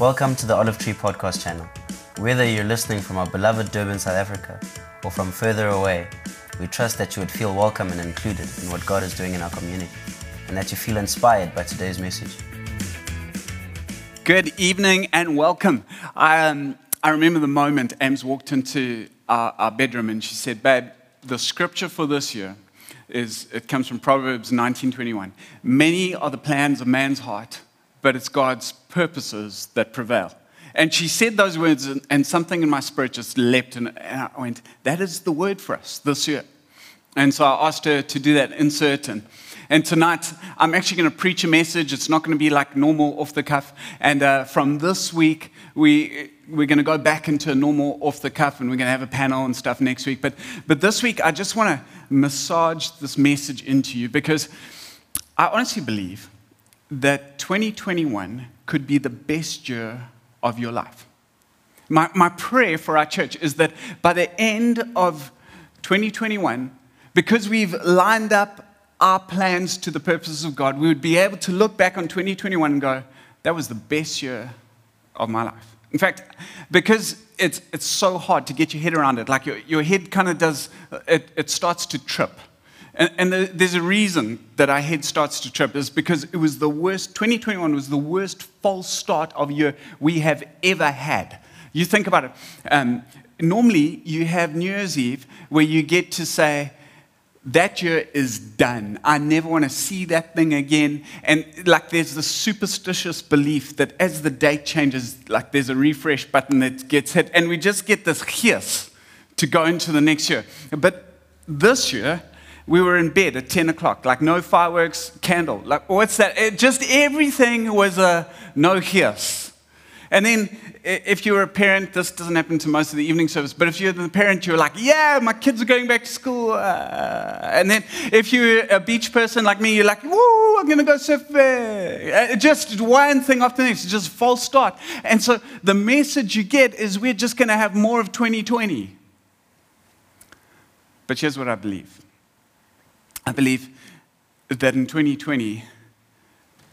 Welcome to the Olive Tree Podcast channel. Whether you're listening from our beloved Durban, South Africa, or from further away, we trust that you would feel welcome and included in what God is doing in our community, and that you feel inspired by today's message. Good evening and welcome. I, um, I remember the moment Ames walked into our, our bedroom and she said, Babe, the scripture for this year is it comes from Proverbs 19:21. Many are the plans of man's heart, but it's God's purposes that prevail. And she said those words, and, something in my spirit just leapt, and, I went, That is the word for us this year. And so I asked her to do that insert. And, and tonight, I'm actually going to preach a message. It's not going to be like normal off the cuff. And uh, from this week, we, we're going to go back into normal off the cuff and we're going to have a panel and stuff next week. But, but this week, I just want to massage this message into you because I honestly believe that 2021 could be the best year of your life. My, my prayer for our church is that by the end of 2021, because we've lined up our plans to the purposes of God, we would be able to look back on 2021 and go, that was the best year of my life. In fact, because it's, it's so hard to get your head around it, like your, your head kind of does, it, it starts to trip. And, and the, there's a reason that our head starts to trip, is because it was the worst, 2021 was the worst false start of year we have ever had. You think about it. Um, normally, you have New Year's Eve where you get to say, that year is done. I never want to see that thing again. And like there's this superstitious belief that as the date changes, like there's a refresh button that gets hit, and we just get this hiss to go into the next year. But this year, we were in bed at 10 o'clock, like no fireworks, candle. Like, what's that? It, just everything was a no hiss. And then if you're a parent, this doesn't happen to most of the evening service, but if you're the parent, you're like, yeah, my kids are going back to school. Uh, and then if you're a beach person like me, you're like, woo, I'm going to go surf. Uh, just one thing after the next, just false start. And so the message you get is we're just going to have more of 2020. But here's what I believe I believe that in 2020,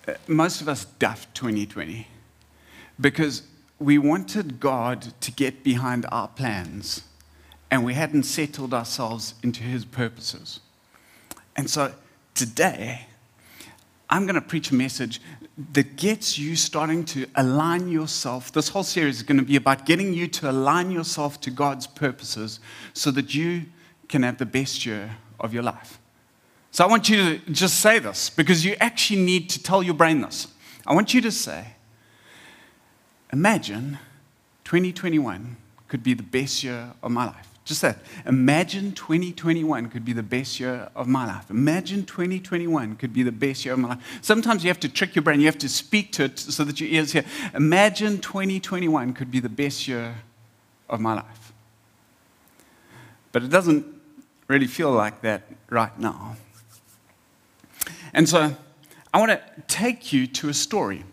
uh, most of us duffed 2020 because we wanted God to get behind our plans and we hadn't settled ourselves into His purposes. And so today, I'm going to preach a message that gets you starting to align yourself. This whole series is going to be about getting you to align yourself to God's purposes so that you can have the best year of your life. So I want you to just say this because you actually need to tell your brain this. I want you to say, Imagine 2021 could be the best year of my life. Just that. Imagine 2021 could be the best year of my life. Imagine 2021 could be the best year of my life. Sometimes you have to trick your brain. You have to speak to it so that your ears hear. Imagine 2021 could be the best year of my life. But it doesn't really feel like that right now. And so I want to take you to a story.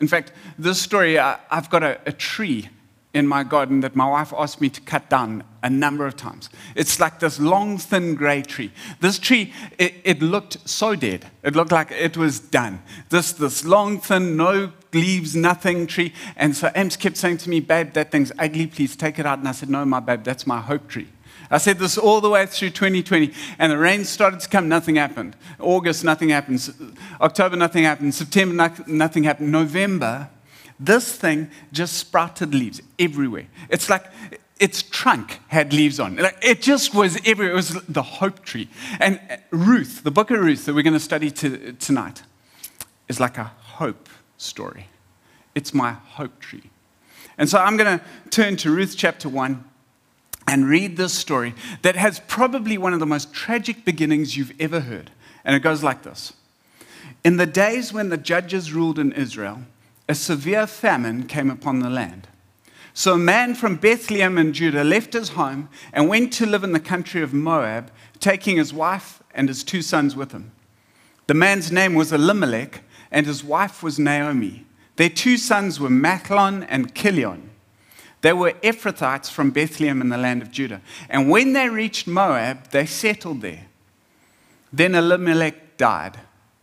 In fact, this story, I, have got a, a tree in my garden that my wife asked me to cut down a number of times. It's like this long, thin gray tree. This tree, it, it, looked so dead. It looked like it was done. This, this long, thin, no leaves, nothing tree. And so Ames kept saying to me, Babe, that thing's ugly. Please take it out. And I said, No, my babe, that's my hope tree. I said this all the way through 2020, and the rain started to come, nothing happened. August, nothing happened. October, nothing happened. September, nothing happened. November, this thing just sprouted leaves everywhere. It's like its trunk had leaves on. Like it just was everywhere. It was the hope tree. And uh, Ruth, the book of Ruth that we're going to study to, tonight, is like a hope story. It's my hope tree. And so I'm going to turn to Ruth chapter 1 and read this story that has probably one of the most tragic beginnings you've ever heard. And it goes like this In the days when the judges ruled in Israel, a severe famine came upon the land. So a man from Bethlehem in Judah left his home and went to live in the country of Moab, taking his wife and his two sons with him. The man's name was Elimelech, and his wife was Naomi. Their two sons were Mahlon and Chilion. They were Ephrathites from Bethlehem in the land of Judah. And when they reached Moab, they settled there. Then Elimelech died,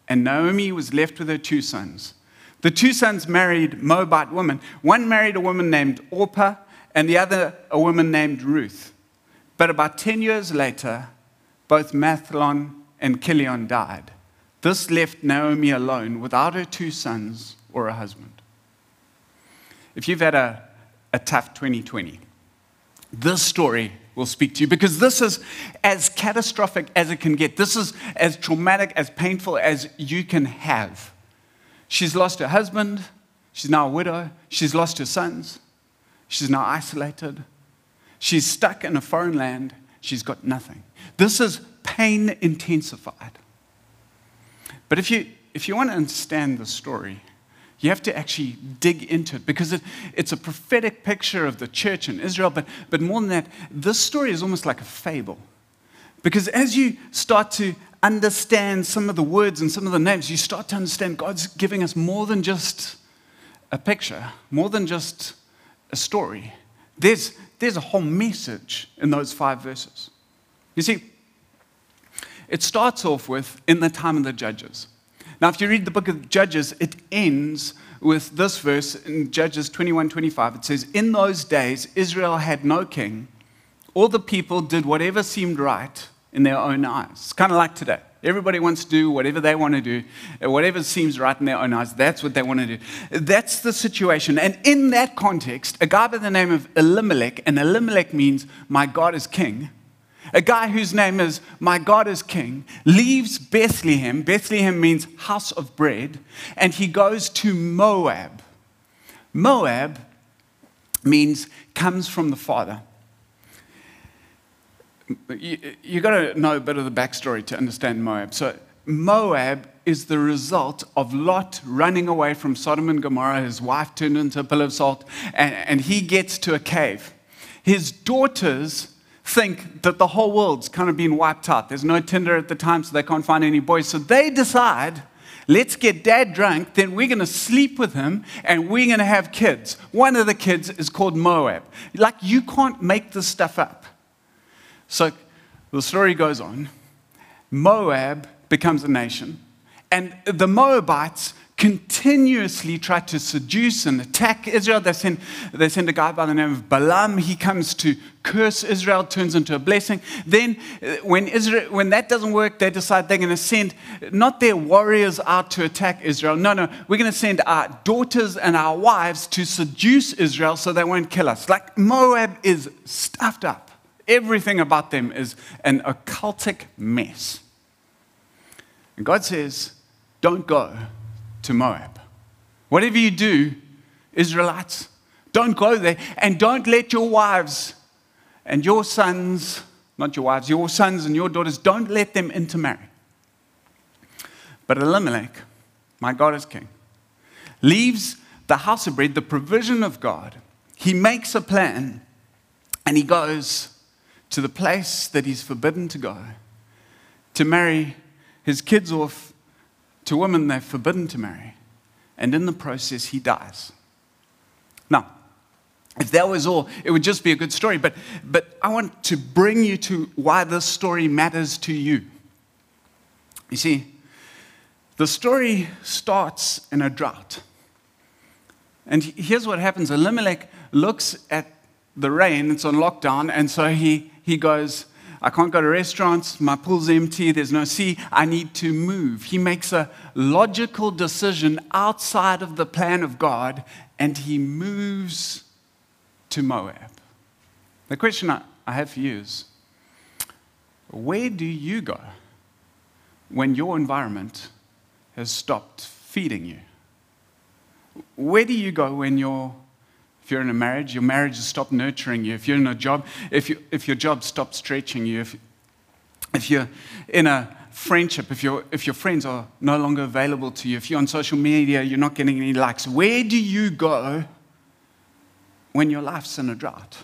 and Naomi was left with her two sons. The two sons married Moabite women. One married a woman named Orpah, and the other a woman named Ruth. But about 10 years later, both Mahlon and Chilion died. This left Naomi alone without her two sons or a husband. If you've had a, a tough 2020, this story will speak to you because this is as catastrophic as it can get. This is as traumatic, as painful as you can have. She's lost her husband. She's now a widow. She's lost her sons. She's now isolated. She's stuck in a foreign land. She's got nothing. This is pain intensified. But if you, if you want to understand the story, you have to actually dig into it because it, it's a prophetic picture of the church in Israel. But, but more than that, this story is almost like a fable. Because as you start to understand some of the words and some of the names, you start to understand God's giving us more than just a picture, more than just a story. There's, there's a whole message in those five verses. You see, it starts off with in the time of the judges. Now, if you read the book of Judges, it ends with this verse in Judges 21 25. It says, In those days, Israel had no king. All the people did whatever seemed right in their own eyes. Kind of like today. Everybody wants to do whatever they want to do, whatever seems right in their own eyes. That's what they want to do. That's the situation. And in that context, a guy by the name of Elimelech, and Elimelech means my God is king, a guy whose name is My God is King, leaves Bethlehem. Bethlehem means house of bread, and he goes to Moab. Moab means comes from the father. You, you got to know a bit of the backstory to understand Moab. So, Moab is the result of Lot running away from Sodom and Gomorrah. His wife turned into a pillar of salt, and, and he gets to a cave. His daughters think that the whole world's kind of been wiped out. There's no Tinder at the time, so they can't find any boys. So they decide, let's get dad drunk, then we're going to sleep with him and we're going to have kids. One of the kids is called Moab. Like, you can't make this stuff up. So the story goes on. Moab becomes a nation, and the Moabites continuously try to seduce and attack Israel. They send, they send a guy by the name of Balaam. He comes to curse Israel, turns into a blessing. Then, uh, when, Israel, when that doesn't work, they decide they're going to send not their warriors out to attack Israel. No, no, we're going to send our daughters and our wives to seduce Israel so they won't kill us. Like Moab is stuffed up. Everything about them is an occultic mess. And God says, don't go to Moab. Whatever you do, Israelites, don't go there and don't let your wives and your sons, not your wives, your sons and your daughters, don't let them intermarry. But Elimelech, my God is king, leaves the house of bread, the provision of God. He makes a plan and he goes to the place that he's forbidden to go to marry his kids off to women they're forbidden to marry. And in the process, he dies. Now, if that was all, it would just be a good story. But, but I want to bring you to why this story matters to you. You see, the story starts in a drought. And here's what happens Elimelech looks at the rain, it's on lockdown, and so he, he goes, I can't go to restaurants. My pool's empty. There's no sea. I need to move. He makes a logical decision outside of the plan of God and he moves to Moab. The question I have for you is where do you go when your environment has stopped feeding you? Where do you go when your if you're in a marriage, your marriage has stopped nurturing you. If you're in a job, if, you, if your job stopped stretching you, if, if you're in a friendship, if, you if your friends are no longer available to you, if you're on social media, you're not getting any likes, where do you go when your life's in a drought?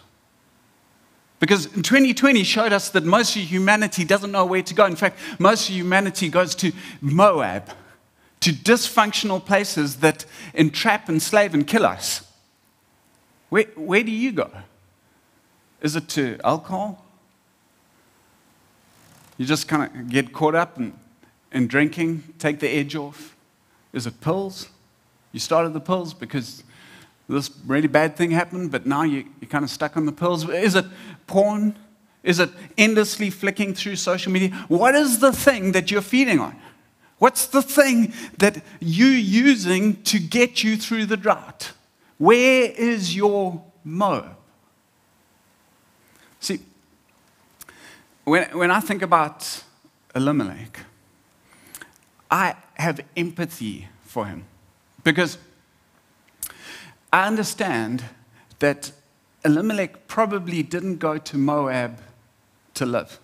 Because 2020 showed us that most of humanity doesn't know where to go. In fact, most of humanity goes to Moab, to dysfunctional places that entrap, enslave, and kill us. Where, where do you go? Is it to alcohol? You just kind of get caught up in, in drinking, take the edge off? Is it pills? You started the pills because this really bad thing happened, but now you, you're kind of stuck on the pills. Is it porn? Is it endlessly flicking through social media? What is the thing that you're feeding on? What's the thing that you're using to get you through the drought? Where is your Moab? See, when, when I think about Elimelech, I have empathy for him because I understand that Elimelech probably didn't go to Moab to live.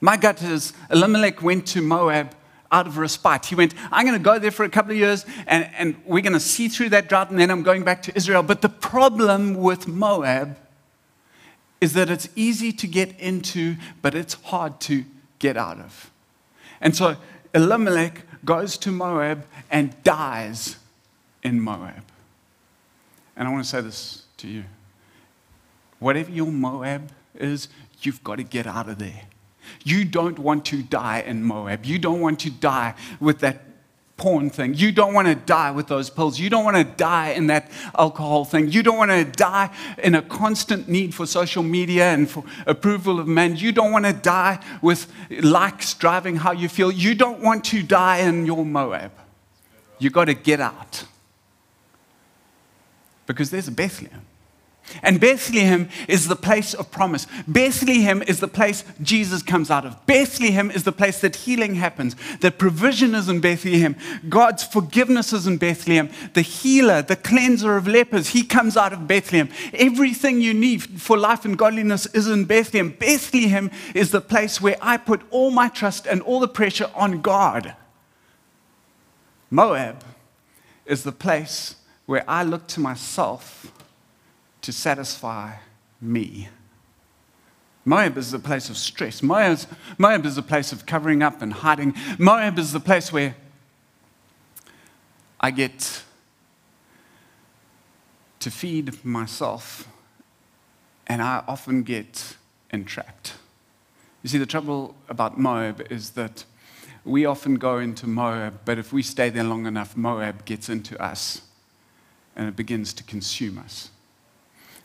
My gut is Elimelech went to Moab out of respite. He went, I'm going to go there for a couple of years and, and we're going to see through that drought and then I'm going back to Israel. But the problem with Moab is that it's easy to get into, but it's hard to get out of. And so Elimelech goes to Moab and dies in Moab. And I want to say this to you whatever your Moab is, you've got to get out of there. You don't want to die in Moab. You don't want to die with that porn thing. You don't want to die with those pills. You don't want to die in that alcohol thing. You don't want to die in a constant need for social media and for approval of men. You don't want to die with likes driving how you feel. You don't want to die in your Moab. You got to get out. Because there's a Bethlehem. And Bethlehem is the place of promise. Bethlehem is the place Jesus comes out of. Bethlehem is the place that healing happens. That provision is in Bethlehem. God's forgiveness is in Bethlehem. The healer, the cleanser of lepers, he comes out of Bethlehem. Everything you need for life and godliness is in Bethlehem. Bethlehem is the place where I put all my trust and all the pressure on God. Moab is the place where I look to myself to satisfy me. Moab is a place of stress. Moab is, Moab is a place of covering up and hiding. Moab is the place where I get to feed myself, and I often get entrapped. You see, the trouble about Moab is that we often go into Moab, but if we stay there long enough, Moab gets into us and it begins to consume us.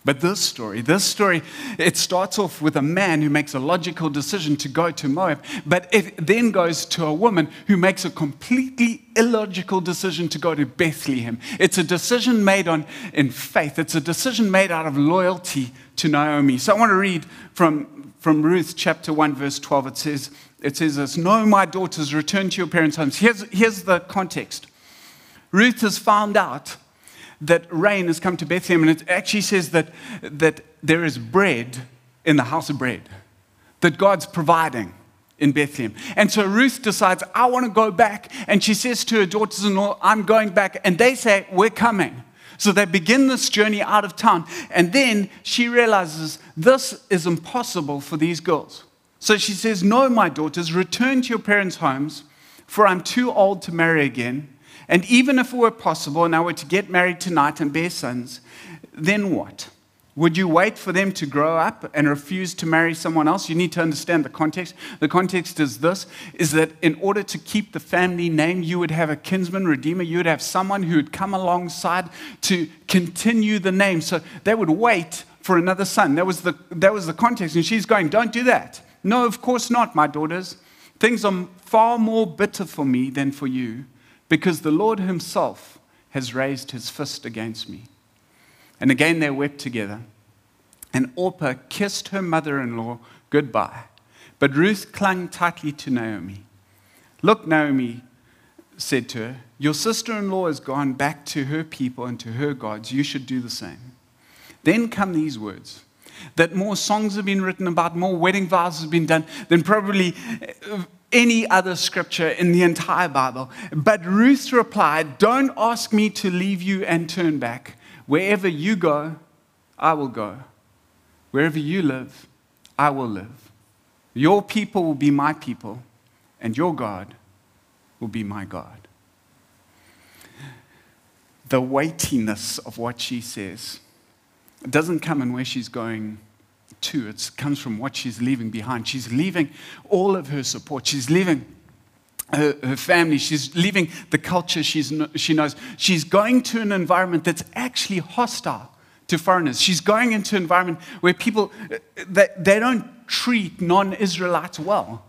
But this story, this story, it starts off with a man who makes a logical decision to go to Moab, but it then goes to a woman who makes a completely illogical decision to go to Bethlehem. It's a decision made on in faith. It's a decision made out of loyalty to Naomi. So I want to read from, from Ruth chapter 1, verse 12. It says, it says this, No, my daughters, return to your parents' homes. Here's, here's the context. Ruth has found out that rain has come to Bethlehem, and it actually says that, that there is bread in the house of bread, that God's providing in Bethlehem. And so Ruth decides, I want to go back. And she says to her daughters in law, I'm going back. And they say, We're coming. So they begin this journey out of town. And then she realizes this is impossible for these girls. So she says, No, my daughters, return to your parents' homes, for I'm too old to marry again. And even if it were possible and I were to get married tonight and bear sons, then what? Would you wait for them to grow up and refuse to marry someone else? You need to understand the context. The context is this is that in order to keep the family name, you would have a kinsman redeemer, you would have someone who would come alongside to continue the name. So they would wait for another son. That was the, that was the context. And she's going, Don't do that. No, of course not, my daughters. Things are far more bitter for me than for you because the Lord Himself has raised His fist against me. And again they wept together. And Orpah kissed her mother in law goodbye. But Ruth clung tightly to Naomi. Look, Naomi said to her, Your sister in law has gone back to her people and to her gods. You should do the same. Then come these words that more songs have been written about, more wedding vows have been done than probably any other scripture in the entire Bible. But Ruth replied, Don't ask me to leave you and turn back. Wherever you go, I will go. Wherever you live, I will live. Your people will be my people, and your God will be my God. The weightiness of what she says doesn't come in where she's going to. It comes from what she's leaving behind. She's leaving all of her support. She's leaving her, her family. She's leaving the culture she's, she knows. She's going to an environment that's actually hostile to foreigners. She's going into an environment where people, uh, they, they don't treat non Israelites well.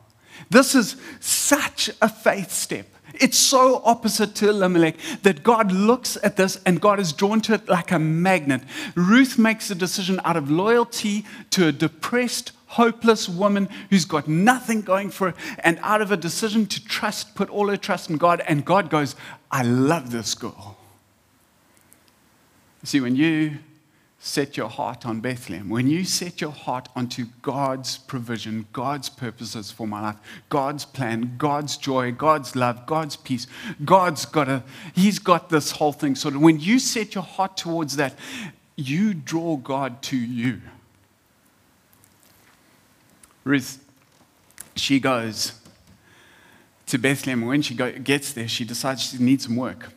This is such a faith step. It's so opposite to Elimelech that God looks at this and God is drawn to it like a magnet. Ruth makes a decision out of loyalty to a depressed, hopeless woman who's got nothing going for her, and out of a decision to trust, put all her trust in God. And God goes, I love this girl. See, when you set your heart on Bethlehem, when you set your heart onto God's provision, God's purposes for my life, God's plan, God's joy, God's love, God's peace, God's got a, He's got this whole thing sorted. When you set your heart towards that, you draw God to you. Ruth, she goes to Bethlehem. When she gets there, she decides she needs some work.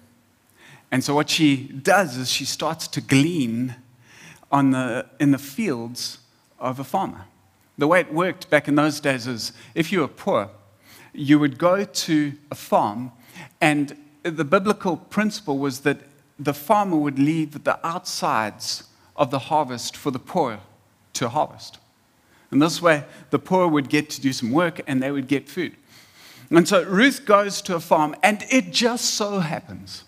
And so what she does is she starts to glean on the, in the fields of a farmer. The way it worked back in those days is if you were poor, you would go to a farm, and the biblical principle was that the farmer would leave the outsides of the harvest for the poor to harvest. And this way, the poor would get to do some work and they would get food. And so Ruth goes to a farm, and it just so happens.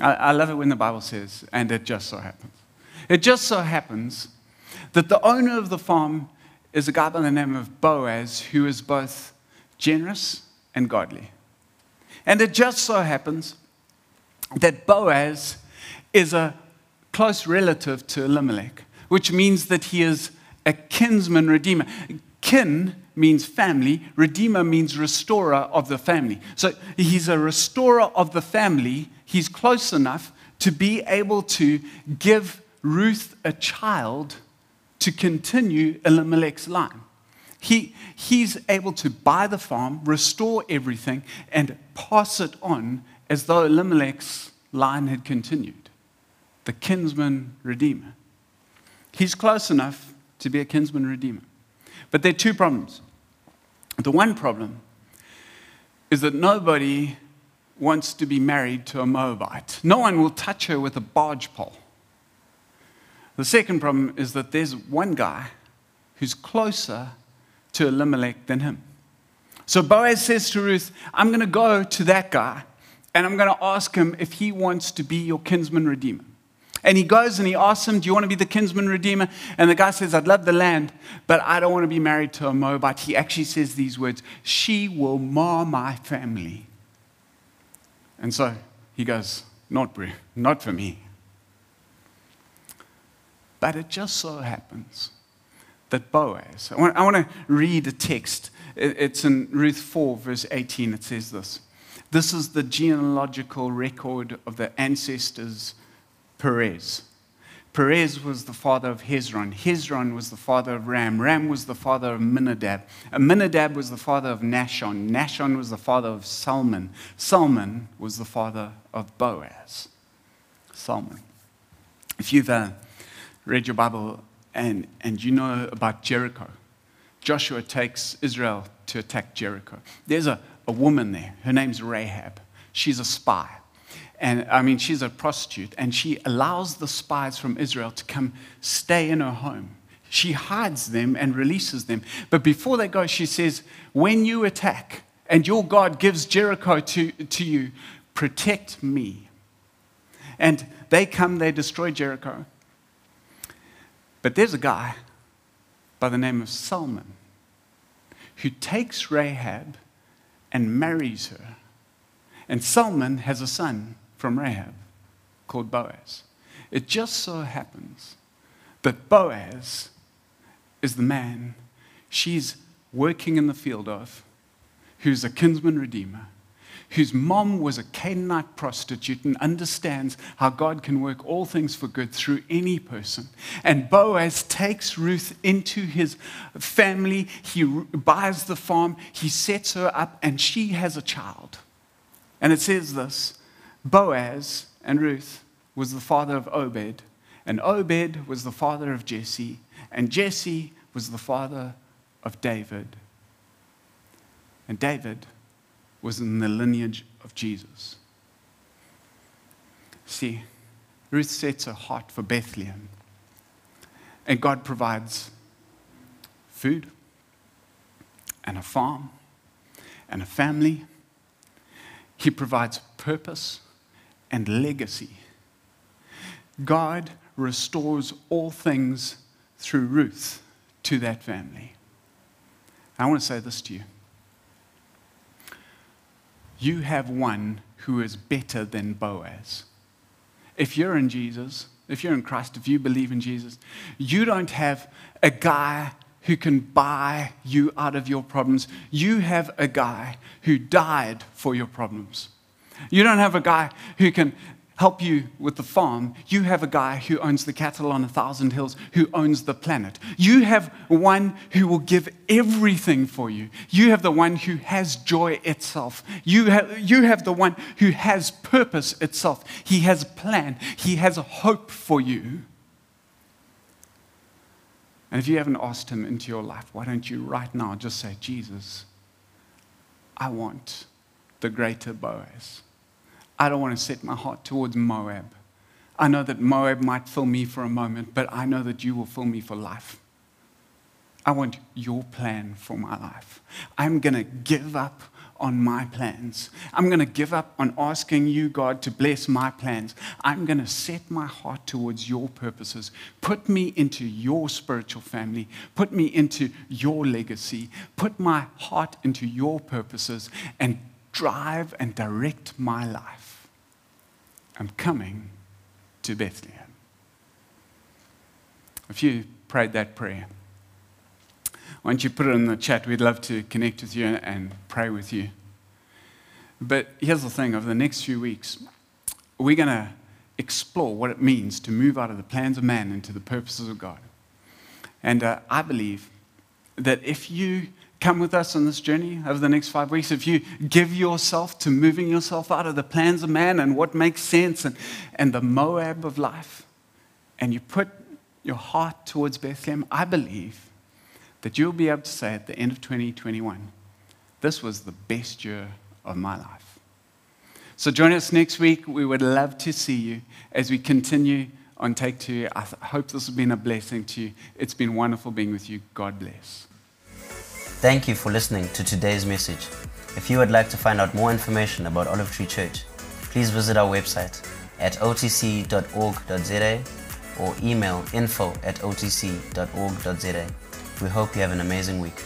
I, I love it when the Bible says, and it just so happens. It just so happens that the owner of the farm is a guy by the name of Boaz, who is both generous and godly. And it just so happens that Boaz is a close relative to Elimelech, which means that he is a kinsman redeemer. Kin means family, redeemer means restorer of the family. So he's a restorer of the family. He's close enough to be able to give Ruth a child to continue Elimelech's line. He, he's able to buy the farm, restore everything, and pass it on as though Elimelech's line had continued. The kinsman redeemer. He's close enough to be a kinsman redeemer. But there are two problems. The one problem is that nobody wants to be married to a Moabite. No one will touch her with a barge pole. The second problem is that there's one guy who's closer to Elimelech than him. So Boaz says to Ruth, I'm going to go to that guy and I'm going to ask him if he wants to be your kinsman redeemer. And he goes and he asks him, Do you want to be the kinsman redeemer? And the guy says, I'd love the land, but I don't want to be married to a Moabite. He actually says these words She will mar my family. And so he goes, Not, not for me. But it just so happens that Boaz, I want, I want to read a text. It's in Ruth 4, verse 18. It says this This is the genealogical record of the ancestors Perez. Perez was the father of Hezron. Hezron was the father of Ram. Ram was the father of Minadab. Minadab was the father of Nahshon. Nahshon was the father of Salmon. Salmon was the father of Boaz. Salmon. If you've uh, read your Bible and, and you know about Jericho. Joshua takes Israel to attack Jericho. There's a, a woman there. Her name's Rahab. She's a spy. And I mean, she's a prostitute. And she allows the spies from Israel to come stay in her home. She hides them and releases them. But before they go, she says, When you attack and your God gives Jericho to, to you, protect me. And they come, they destroy Jericho. But there's a guy by the name of Solomon who takes Rahab and marries her. And Solomon has a son from Rahab called Boaz. It just so happens that Boaz is the man she's working in the field of, who's a kinsman redeemer, whose mom was a Canaanite prostitute and understands how God can work all things for good through any person. And Boaz takes Ruth into his family. He buys the farm, he sets her up, and she has a child. And it says this Boaz and Ruth was the father of Obed, and Obed was the father of Jesse, and Jesse was the father of David. And David was in the lineage of Jesus. See, Ruth sets her heart for Bethlehem, and God provides food and a farm and a family. He provides purpose and legacy. God restores all things through Ruth to that family. I want to say this to you. You have one who is better than Boaz. If you're in Jesus, if you're in Christ, if you believe in Jesus, you don't have a guy who can buy you out of your problems. You have a guy who died for your problems. You don't have a guy who can help you with the farm. You have a guy who owns the cattle on a thousand hills, who owns the planet. You have one who will give everything for you. You have the one who has joy itself. You have, you have the one who has purpose itself. He has a plan, He has a hope for you. And if you haven't asked Him into your life, why don't you right now just say, Jesus, I want the greater Boaz. I don't want to set my heart towards Moab. I know that Moab might fill me for a moment, but I know that you will fill me for life. I want your plan for my life. I'm going to give up on my plans. I'm going to give up on asking you, God, to bless my plans. I'm going to set my heart towards your purposes. Put me into your spiritual family. Put me into your legacy. Put my heart into your purposes and drive and direct my life. I'm coming to Bethlehem. If you prayed that prayer, why don't you put it in the chat? We'd love to connect with you and pray with you. But here's the thing over the next few weeks, we're going to explore what it means to move out of the plans of man into the purposes of God. And uh, I believe that if you come with us on this journey over the next five weeks, if you give yourself to moving yourself out of the plans of man and what makes sense and, and the Moab of life, and you put your heart towards Bethlehem, I believe that you'll be able to say at the end of 2021, this was the best year of my life. So join us next week. We would love to see you as we continue on Take Two. I hope this has been a blessing to you. It's been wonderful being with you. God bless. Thank you for listening to today's message. If you would like to find out more information about Olive Tree Church, please visit our website at otc.org.za or email info at otc.org.za. We hope you have an amazing week.